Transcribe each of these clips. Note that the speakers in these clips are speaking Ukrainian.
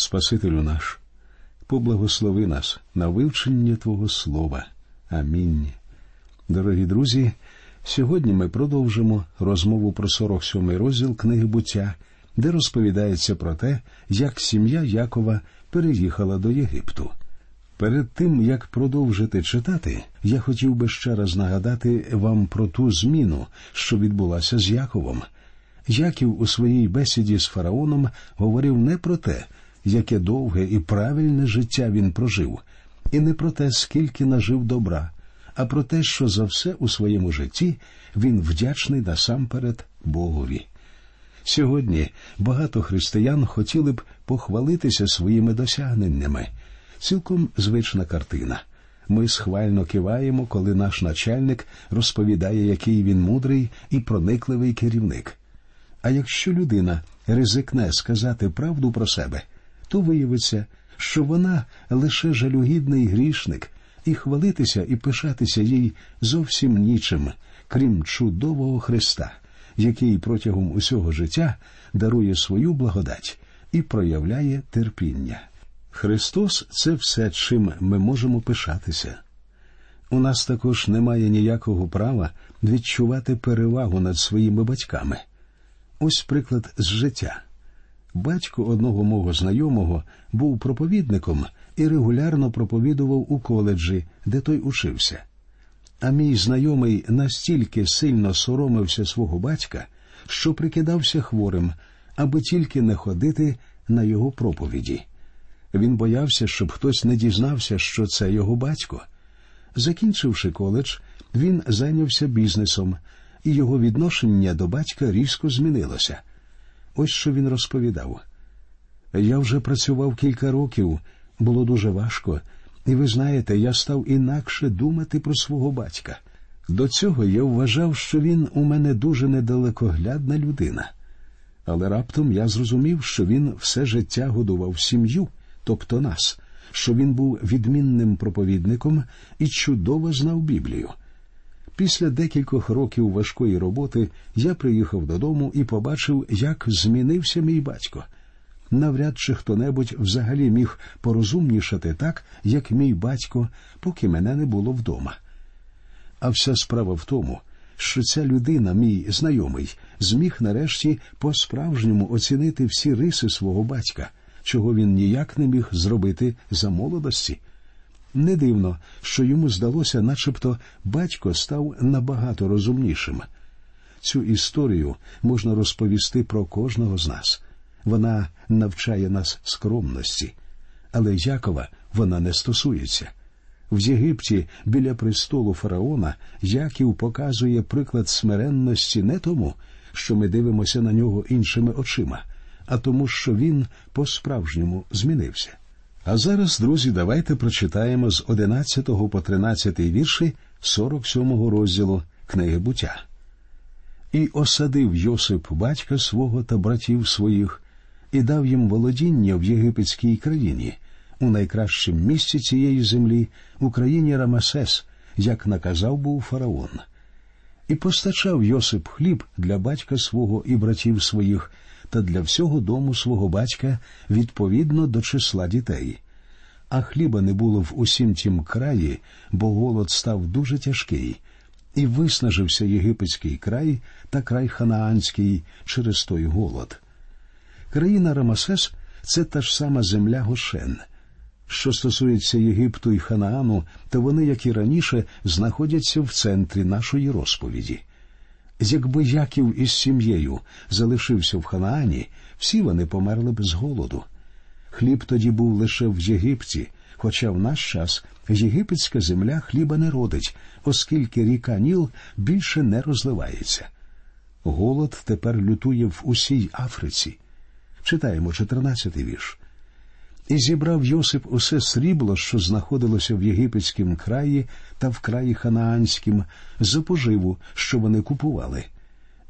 Спасителю наш, поблагослови нас на вивчення Твого Слова. Амінь. Дорогі друзі, сьогодні ми продовжимо розмову про 47-й розділ книги буття, де розповідається про те, як сім'я Якова переїхала до Єгипту. Перед тим як продовжити читати, я хотів би ще раз нагадати вам про ту зміну, що відбулася з Яковом. Яків у своїй бесіді з фараоном говорив не про те, яке довге і правильне життя він прожив, і не про те, скільки нажив добра, а про те, що за все у своєму житті він вдячний насамперед Богові. Сьогодні багато християн хотіли б похвалитися своїми досягненнями. Цілком звична картина. Ми схвально киваємо, коли наш начальник розповідає, який він мудрий і проникливий керівник. А якщо людина ризикне сказати правду про себе, то виявиться, що вона лише жалюгідний грішник, і хвалитися і пишатися їй зовсім нічим, крім чудового Христа, який протягом усього життя дарує свою благодать і проявляє терпіння. Христос це все, чим ми можемо пишатися. У нас також немає ніякого права відчувати перевагу над своїми батьками. Ось приклад з життя. Батько одного мого знайомого був проповідником і регулярно проповідував у коледжі, де той учився. А мій знайомий настільки сильно соромився свого батька, що прикидався хворим, аби тільки не ходити на його проповіді. Він боявся, щоб хтось не дізнався, що це його батько. Закінчивши коледж, він зайнявся бізнесом, і його відношення до батька різко змінилося. Ось що він розповідав. Я вже працював кілька років, було дуже важко, і ви знаєте, я став інакше думати про свого батька. До цього я вважав, що він у мене дуже недалекоглядна людина. Але раптом я зрозумів, що він все життя годував сім'ю, тобто нас, що він був відмінним проповідником і чудово знав Біблію. Після декількох років важкої роботи я приїхав додому і побачив, як змінився мій батько. Навряд чи хто небудь взагалі міг порозумнішати так, як мій батько, поки мене не було вдома. А вся справа в тому, що ця людина, мій знайомий, зміг нарешті по-справжньому оцінити всі риси свого батька, чого він ніяк не міг зробити за молодості. Не дивно, що йому здалося, начебто батько став набагато розумнішим. Цю історію можна розповісти про кожного з нас. Вона навчає нас скромності, але Якова вона не стосується. В Єгипті біля престолу фараона Яків показує приклад смиренності не тому, що ми дивимося на нього іншими очима, а тому, що він по-справжньому змінився. А зараз, друзі, давайте прочитаємо з 11 по 13 вірші 47 розділу книги буття. І осадив Йосип батька свого та братів своїх, і дав їм володіння в єгипетській країні, у найкращому місці цієї землі, у країні Рамасес, як наказав був фараон. І постачав Йосип хліб для батька свого і братів своїх та для всього дому свого батька відповідно до числа дітей. А хліба не було в усім тім краї, бо голод став дуже тяжкий, і виснажився єгипетський край та край ханаанський через той голод. Країна Рамасес це та ж сама земля Гошен. Що стосується Єгипту і Ханаану, то вони, як і раніше, знаходяться в центрі нашої розповіді. Якби Яків із сім'єю залишився в Ханаані, всі вони померли б з голоду. Хліб тоді був лише в Єгипті, хоча в наш час єгипетська земля хліба не родить, оскільки ріка Ніл більше не розливається. Голод тепер лютує в усій Африці. Читаємо 14-й вірш. І зібрав Йосип усе срібло, що знаходилося в єгипетському краї та в краї Ханаанськім, за поживу, що вони купували.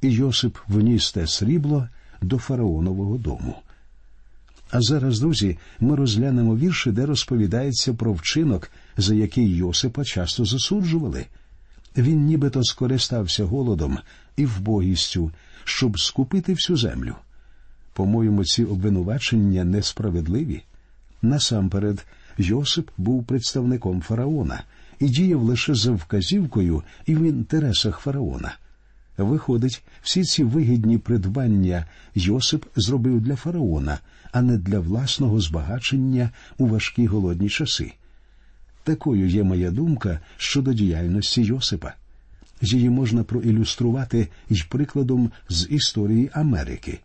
І Йосип вніс те срібло до фараонового дому. А зараз, друзі, ми розглянемо вірші, де розповідається про вчинок, за який Йосипа часто засуджували. Він нібито скористався голодом і вбогістю, щоб скупити всю землю. По-моєму, ці обвинувачення несправедливі. Насамперед, Йосип був представником фараона і діяв лише за вказівкою і в інтересах фараона. Виходить, всі ці вигідні придбання Йосип зробив для фараона, а не для власного збагачення у важкі голодні часи. Такою є моя думка щодо діяльності Йосипа. Її можна проілюструвати й прикладом з історії Америки.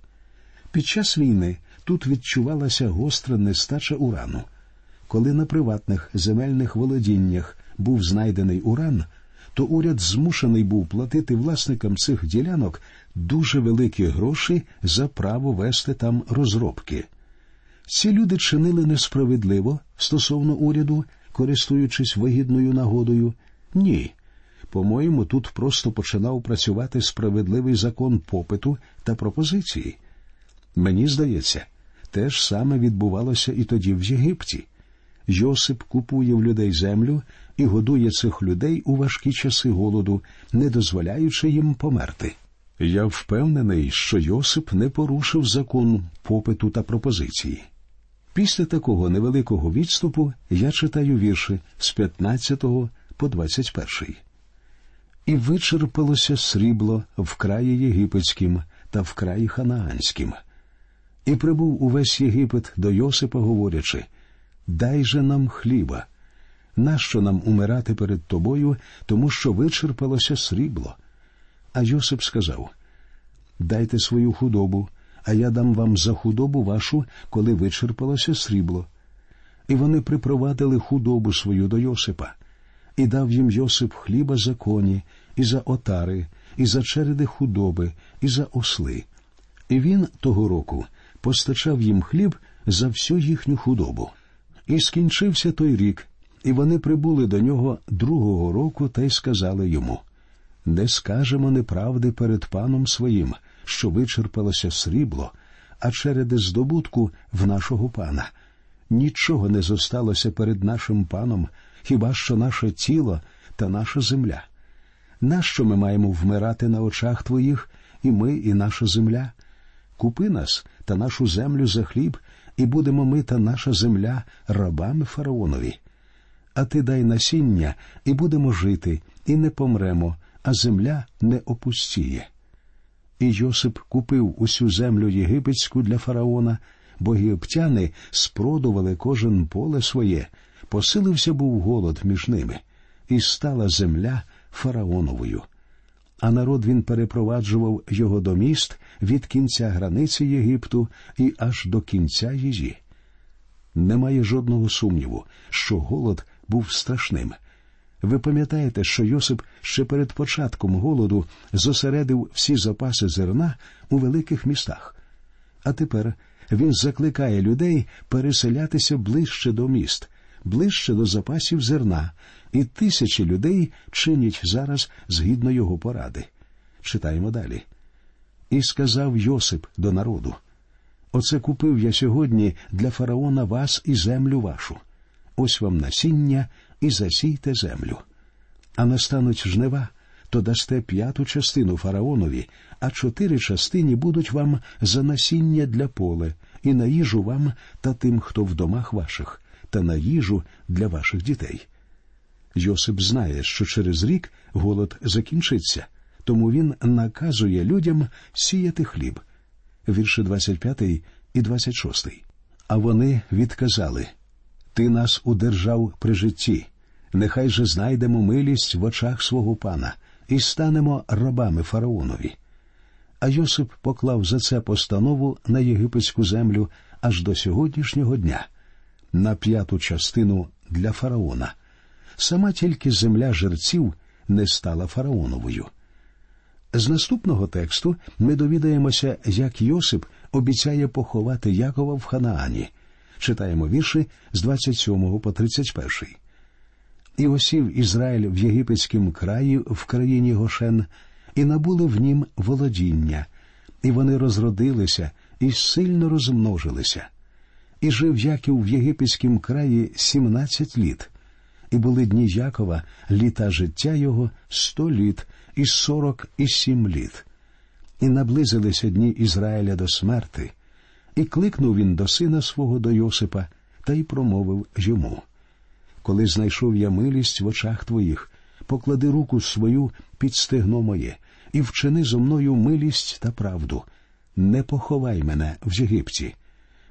Під час війни тут відчувалася гостра нестача урану. Коли на приватних земельних володіннях був знайдений уран, то уряд змушений був платити власникам цих ділянок дуже великі гроші за право вести там розробки. Ці люди чинили несправедливо стосовно уряду, користуючись вигідною нагодою? Ні. По-моєму, тут просто починав працювати справедливий закон попиту та пропозиції. Мені здається, те ж саме відбувалося і тоді в Єгипті. Йосип купує в людей землю і годує цих людей у важкі часи голоду, не дозволяючи їм померти. Я впевнений, що Йосип не порушив закон попиту та пропозиції. Після такого невеликого відступу я читаю вірші з 15 по 21. І вичерпалося срібло в краї єгипетським та в краї ханаанським. І прибув увесь Єгипет до Йосипа, говорячи Дай же нам хліба. Нащо нам умирати перед тобою, тому що вичерпалося срібло? А Йосип сказав Дайте свою худобу, а я дам вам за худобу вашу, коли вичерпалося срібло. І вони припровадили худобу свою до Йосипа, і дав їм Йосип хліба за коні, і за отари, і за череди худоби, і за осли. І він того року постачав їм хліб за всю їхню худобу. І скінчився той рік, і вони прибули до нього другого року та й сказали йому не скажемо неправди перед паном своїм, що вичерпалося срібло, а череди здобутку в нашого пана. Нічого не зосталося перед нашим паном, хіба що наше тіло та наша земля. Нащо ми маємо вмирати на очах твоїх, і ми, і наша земля? Купи нас та нашу землю за хліб, і будемо ми та наша земля рабами фараонові. А ти дай насіння, і будемо жити, і не помремо, а земля не опустіє. І Йосип купив усю землю єгипетську для фараона, бо єгиптяни спродували кожен поле своє, посилився був голод між ними, і стала земля фараоновою. А народ він перепроваджував його до міст від кінця границі Єгипту і аж до кінця її. Немає жодного сумніву, що голод був страшним. Ви пам'ятаєте, що Йосип ще перед початком голоду зосередив всі запаси зерна у великих містах. А тепер він закликає людей переселятися ближче до міст, ближче до запасів зерна, і тисячі людей чинять зараз згідно його поради. Читаємо далі. І сказав Йосип до народу: Оце купив я сьогодні для фараона вас і землю вашу. Ось вам насіння і засійте землю. А настануть жнива, то дасте п'яту частину фараонові, а чотири частині будуть вам за насіння для поле, і на їжу вам та тим, хто в домах ваших, та на їжу для ваших дітей. Йосип знає, що через рік голод закінчиться, тому він наказує людям сіяти хліб. Вірші 25 і 26. А вони відказали Ти нас удержав при житті, нехай же знайдемо милість в очах свого пана і станемо рабами фараонові. А Йосип поклав за це постанову на єгипетську землю аж до сьогоднішнього дня, на п'яту частину для фараона. Сама тільки земля жерців не стала фараоновою. З наступного тексту ми довідаємося, як Йосип обіцяє поховати Якова в Ханаані. Читаємо вірші з 27 по 31. І осів Ізраїль в єгипетському краї в країні Гошен, і набули в нім володіння, і вони розродилися і сильно розмножилися. І жив Яків в єгипетському краї сімнадцять літ, і були дні Якова, літа життя його сто літ і сорок і сім літ. І наблизилися дні Ізраїля до смерти, І кликнув він до сина свого до Йосипа та й промовив йому Коли знайшов я милість в очах твоїх, поклади руку свою під стегно моє і вчини зо мною милість та правду. Не поховай мене в Єгипті.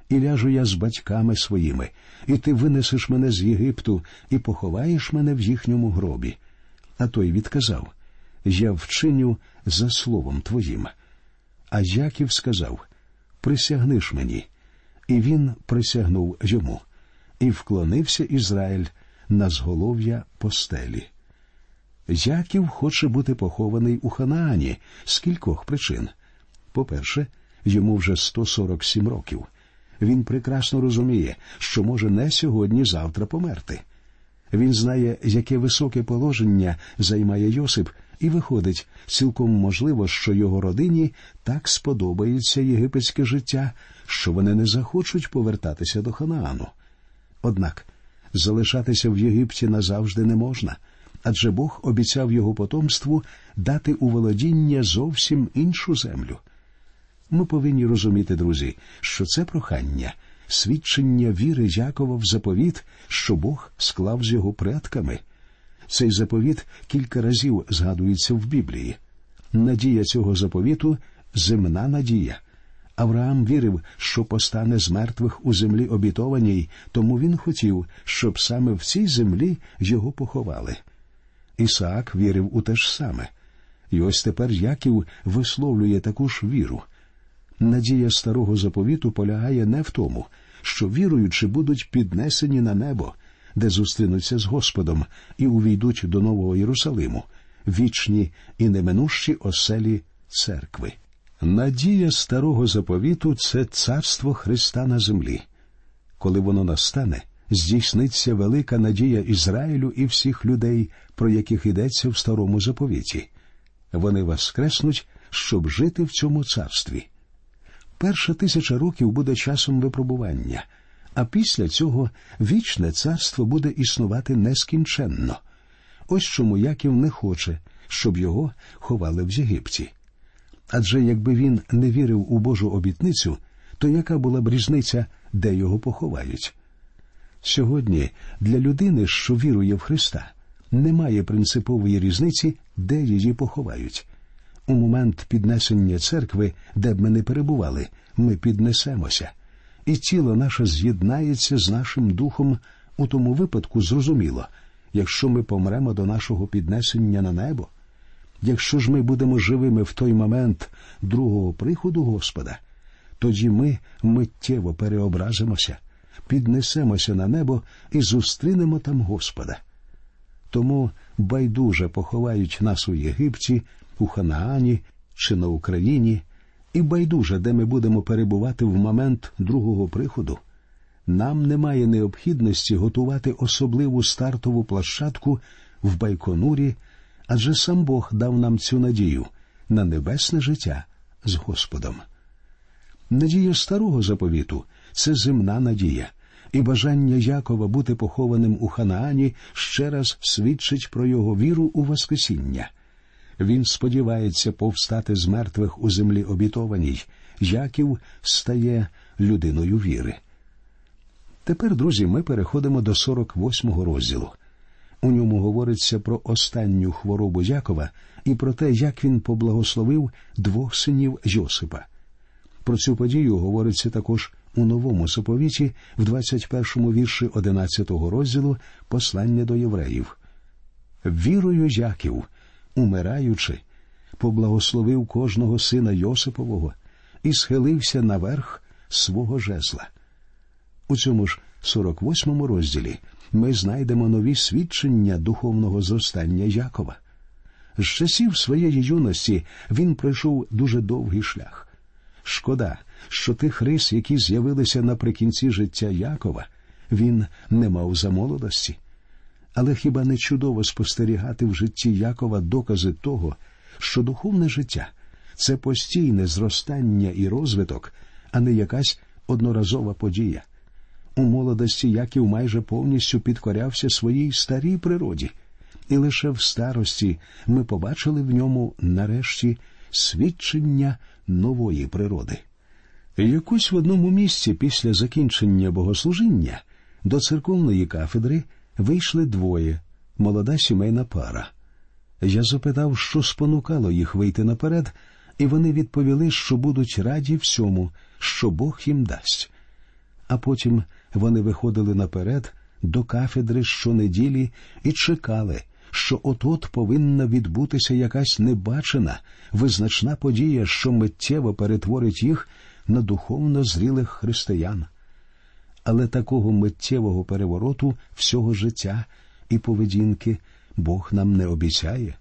І ляжу я з батьками своїми, і ти винесеш мене з Єгипту і поховаєш мене в їхньому гробі. А той відказав Я вчиню за словом твоїм. А Яків сказав Присягниш мені. І він присягнув йому, і вклонився Ізраїль на зголов'я постелі. Яків хоче бути похований у Ханаані з кількох причин. По-перше, йому вже 147 років. Він прекрасно розуміє, що може не сьогодні-завтра померти. Він знає, яке високе положення займає Йосип, і виходить, цілком можливо, що його родині так сподобається єгипетське життя, що вони не захочуть повертатися до Ханаану. Однак залишатися в Єгипті назавжди не можна, адже Бог обіцяв його потомству дати у володіння зовсім іншу землю. Ми повинні розуміти, друзі, що це прохання, свідчення віри Якова в заповіт, що Бог склав з його предками. Цей заповіт кілька разів згадується в Біблії. Надія цього заповіту земна надія. Авраам вірив, що постане з мертвих у землі обітованій, тому він хотів, щоб саме в цій землі його поховали. Ісаак вірив у те ж саме. І ось тепер Яків висловлює таку ж віру. Надія старого заповіту полягає не в тому, що віруючи будуть піднесені на небо, де зустрінуться з Господом і увійдуть до Нового Єрусалиму, вічні і неминущі оселі церкви. Надія старого заповіту це царство Христа на землі. Коли воно настане, здійсниться велика надія Ізраїлю і всіх людей, про яких йдеться в старому заповіті. Вони воскреснуть, щоб жити в цьому царстві. Перша тисяча років буде часом випробування, а після цього вічне царство буде існувати нескінченно. Ось чому Яків не хоче, щоб його ховали в Єгипті. Адже якби він не вірив у Божу обітницю, то яка була б різниця, де його поховають? Сьогодні для людини, що вірує в Христа, немає принципової різниці, де її поховають. У момент піднесення церкви, де б ми не перебували, ми піднесемося, і тіло наше з'єднається з нашим духом у тому випадку, зрозуміло, якщо ми помремо до нашого піднесення на небо, якщо ж ми будемо живими в той момент другого приходу Господа, тоді ми миттєво переобразимося, піднесемося на небо і зустрінемо там Господа. Тому байдуже поховають нас у Єгипті у Ханаані чи на Україні, і байдуже, де ми будемо перебувати в момент другого приходу, нам немає необхідності готувати особливу стартову площадку в Байконурі, адже сам Бог дав нам цю надію на небесне життя з Господом. Надія старого заповіту це земна надія, і бажання Якова бути похованим у Ханаані ще раз свідчить про його віру у Воскресіння – він сподівається повстати з мертвих у землі обітованій, Яків стає людиною віри. Тепер, друзі, ми переходимо до 48-го розділу. У ньому говориться про останню хворобу Якова і про те, як він поблагословив двох синів Йосипа. Про цю подію говориться також у новому заповіті в 21-му вірші 11-го розділу послання до євреїв. Вірою Яків умираючи, поблагословив кожного сина Йосипового і схилився наверх свого жезла. У цьому ж 48-му розділі ми знайдемо нові свідчення духовного зростання Якова. З часів своєї юності він пройшов дуже довгий шлях. Шкода, що тих рис, які з'явилися наприкінці життя Якова, він не мав за молодості. Але хіба не чудово спостерігати в житті Якова докази того, що духовне життя це постійне зростання і розвиток, а не якась одноразова подія. У молодості Яків майже повністю підкорявся своїй старій природі, і лише в старості ми побачили в ньому нарешті свідчення нової природи. Якось в одному місці після закінчення богослужіння до церковної кафедри вийшли двоє молода сімейна пара. Я запитав, що спонукало їх вийти наперед, і вони відповіли, що будуть раді всьому, що Бог їм дасть. А потім вони виходили наперед до кафедри щонеділі і чекали, що от-от повинна відбутися якась небачена, визначна подія, що миттєво перетворить їх на духовно зрілих християн. Але такого миттєвого перевороту всього життя і поведінки Бог нам не обіцяє.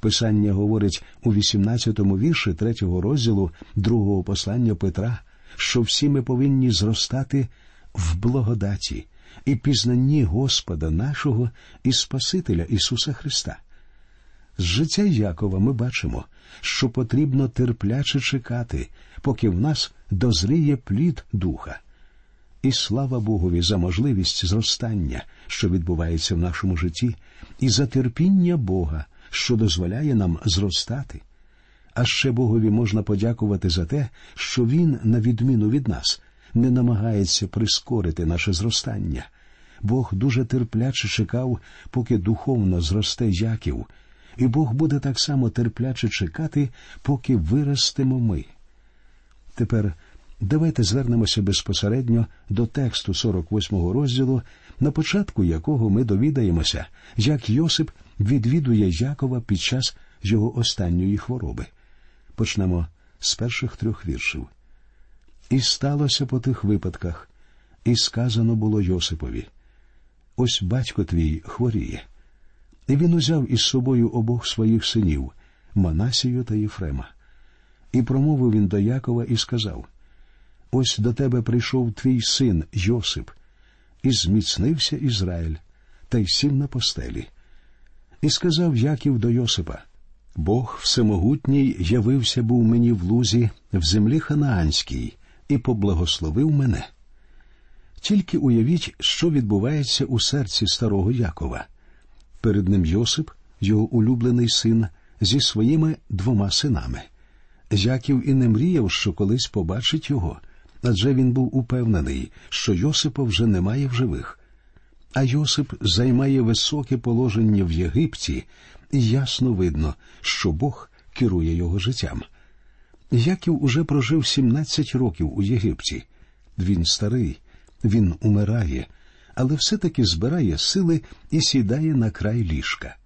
Писання говорить у 18-му вірші третього розділу другого послання Петра, що всі ми повинні зростати в благодаті і пізнанні Господа нашого і Спасителя Ісуса Христа. З життя Якова ми бачимо, що потрібно терпляче чекати, поки в нас дозріє плід духа. І слава Богові за можливість зростання, що відбувається в нашому житті, і за терпіння Бога, що дозволяє нам зростати. А ще Богові можна подякувати за те, що Він, на відміну від нас, не намагається прискорити наше зростання. Бог дуже терпляче чекав, поки духовно зросте Яків, і Бог буде так само терпляче чекати, поки виростемо ми. Тепер давайте звернемося безпосередньо до тексту 48-го розділу, на початку якого ми довідаємося, як Йосип відвідує Якова під час його останньої хвороби. Почнемо з перших трьох віршів. І сталося по тих випадках, і сказано було Йосипові ось батько твій хворіє. І він узяв із собою обох своїх синів Манасію та Єфрема. І промовив він до Якова і сказав Ось до тебе прийшов твій син Йосип, і зміцнився Ізраїль, та й сів на постелі. І сказав Яків до Йосипа Бог Всемогутній явився був мені в лузі в землі Ханаанській і поблагословив мене. Тільки уявіть, що відбувається у серці старого Якова. Перед ним Йосип, його улюблений син, зі своїми двома синами. Яків і не мріяв, що колись побачить його, адже він був упевнений, що Йосипа вже немає в живих. А Йосип займає високе положення в Єгипті, і ясно видно, що Бог керує його життям. Яків уже прожив 17 років у Єгипті. Він старий, він умирає, але все-таки збирає сили і сідає на край ліжка.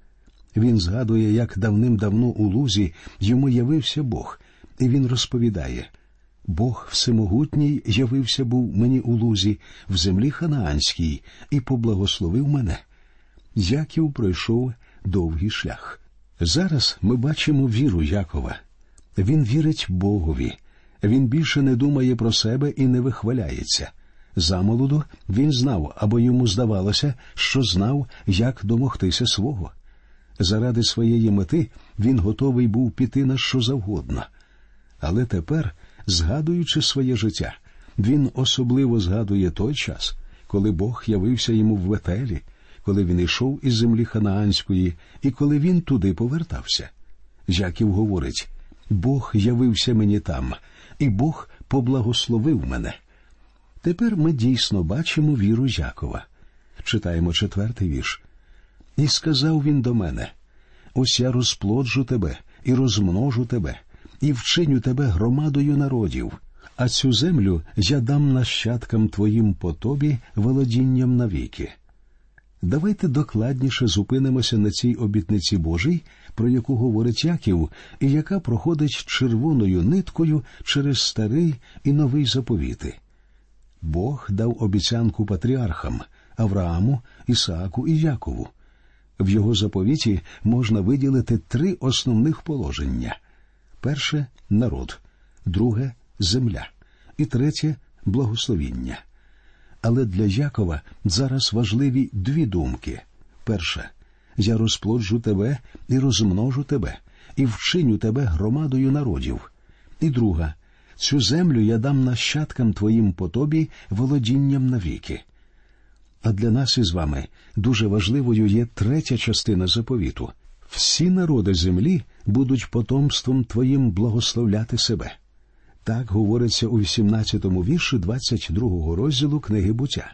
Він згадує, як давним-давно у лузі йому явився Бог, і він розповідає Бог Всемогутній явився був мені у лузі в землі Ханаанській і поблагословив мене. Яків пройшов довгий шлях. Зараз ми бачимо віру Якова. Він вірить Богові, він більше не думає про себе і не вихваляється. Замолоду він знав або йому здавалося, що знав, як домогтися свого. Заради своєї мети він готовий був піти на що завгодно. Але тепер, згадуючи своє життя, він особливо згадує той час, коли Бог явився йому в Ветелі, коли він йшов із землі Ханаанської і коли він туди повертався. Яків говорить Бог явився мені там, і Бог поблагословив мене. Тепер ми дійсно бачимо віру Якова. Читаємо четвертий вірш. І сказав він до мене: Ось я розплоджу тебе і розмножу тебе, і вчиню тебе громадою народів, а цю землю я дам нащадкам твоїм по тобі володінням навіки. Давайте докладніше зупинимося на цій обітниці Божій, про яку говорить Яків, і яка проходить червоною ниткою через старий і новий заповіти. Бог дав обіцянку патріархам Аврааму, Ісааку і Якову. В його заповіті можна виділити три основних положення: перше народ, друге земля, і третє благословіння. Але для Якова зараз важливі дві думки: перше, я розплоджу тебе і розмножу тебе, і вчиню тебе громадою народів. І друга Цю землю я дам нащадкам твоїм по тобі володінням навіки. А для нас із вами дуже важливою є третя частина заповіту всі народи землі будуть потомством твоїм благословляти себе. Так говориться у 18-му вірші 22-го розділу книги буття.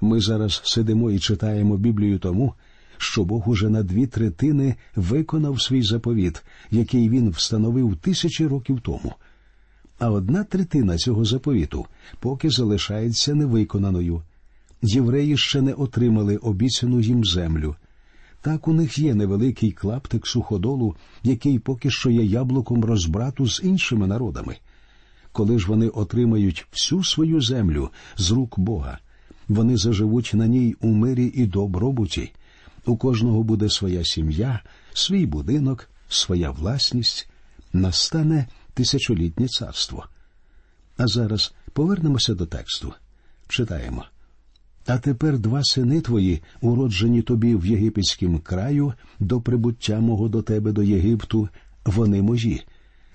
Ми зараз сидимо і читаємо Біблію тому, що Бог уже на дві третини виконав свій заповіт, який він встановив тисячі років тому. А одна третина цього заповіту поки залишається невиконаною. Євреї ще не отримали обіцяну їм землю. Так у них є невеликий клаптик суходолу, який поки що є яблуком розбрату з іншими народами. Коли ж вони отримають всю свою землю з рук Бога, вони заживуть на ній у мирі і добробуті. У кожного буде своя сім'я, свій будинок, своя власність, настане тисячолітнє царство. А зараз повернемося до тексту. Читаємо. А тепер два сини твої, уроджені тобі в єгипетськім краю, до прибуття мого до тебе до Єгипту, вони мої.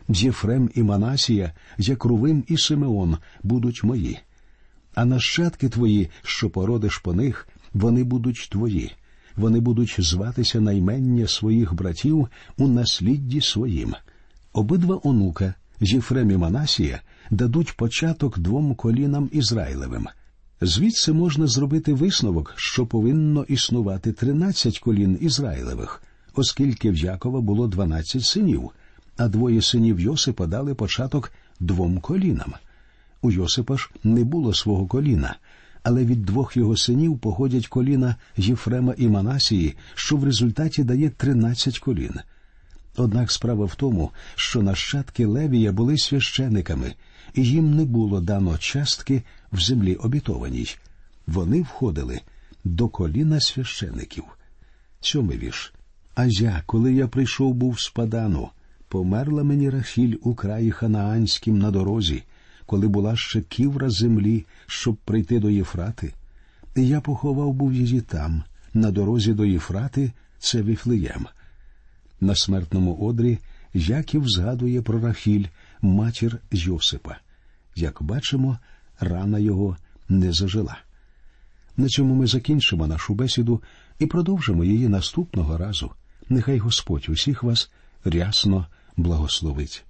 Єфрем і Манасія, Якрувим і Симеон будуть мої. А нащадки твої, що породиш по них, вони будуть твої. Вони будуть зватися наймення своїх братів у наслідді своїм. Обидва онука, Єфрем і Манасія, дадуть початок двом колінам Ізраїлевим. Звідси можна зробити висновок, що повинно існувати тринадцять колін Ізраїлевих, оскільки в Якова було дванадцять синів, а двоє синів Йосипа дали початок двом колінам. У Йосипа ж не було свого коліна, але від двох його синів походять коліна Єфрема і Манасії, що в результаті дає тринадцять колін. Однак справа в тому, що нащадки Левія були священиками, і їм не було дано частки в землі обітованій. Вони входили до коліна священиків. Сьомий вірш. А я, коли я прийшов був з Падану, померла мені Рахіль у краї Ханаанськім на дорозі, коли була ще ківра землі, щоб прийти до Єфрати. І я поховав був її там, на дорозі до Єфрати, це Віфлеєм. На смертному одрі Яків згадує про Рахіль, матір Йосипа. Як бачимо, рана його не зажила. На цьому ми закінчимо нашу бесіду і продовжимо її наступного разу. Нехай Господь усіх вас рясно благословить.